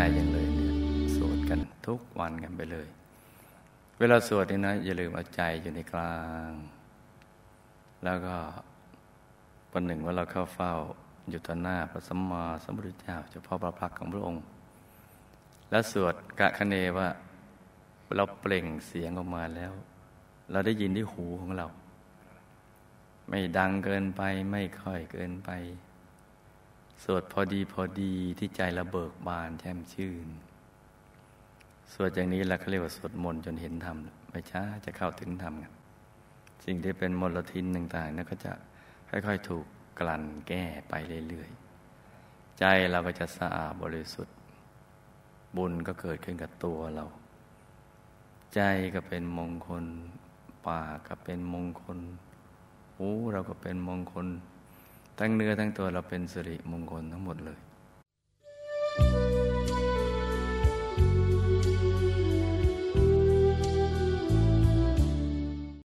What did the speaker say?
ใจอย่างเลยเนี่ยสวดกันทุกวันกันไปเลย เวลาสวดนี่นะอย่าลืมเอาใจอยู่ในกลาง แล้วก็วันหนึ่งว่าเราเข้าเฝ้าอยู่ต่อหน้าพระสัมมาสัมพุทธเจ้าเฉพาะพระพักของพระองค์ และสวดกะคะเนว่าเราเปล่งเสียงออกมาแล้ว เราได้ยินที่หูของเรา ไม่ดังเกินไปไม่ค่อยเกินไป สวดพอดีพอดีที่ใจระเบิกบานแช่มชื่น สวดอย่างนี้เราเขาเรียกว่าสวดมนต์จนเห็นธรรมไม่ช้าจะเข้าถึงธรรมกันสิ่งที่เป็นมลทินต่างๆนั้นก็จะค่อยๆถูกกลั่นแก้ไปเรื่อยๆ ใจเราก็จะสะอาดบริสุทธิ์ บุญก็เกิดขึ้นกับตัวเรา ใจก็เป็นมงคล ปากก็เป็นมงคล หูเราก็เป็นมงคล ทั้งเนื้อทั้งตัวเราเป็นสิริมงคลทั้งหมดเลย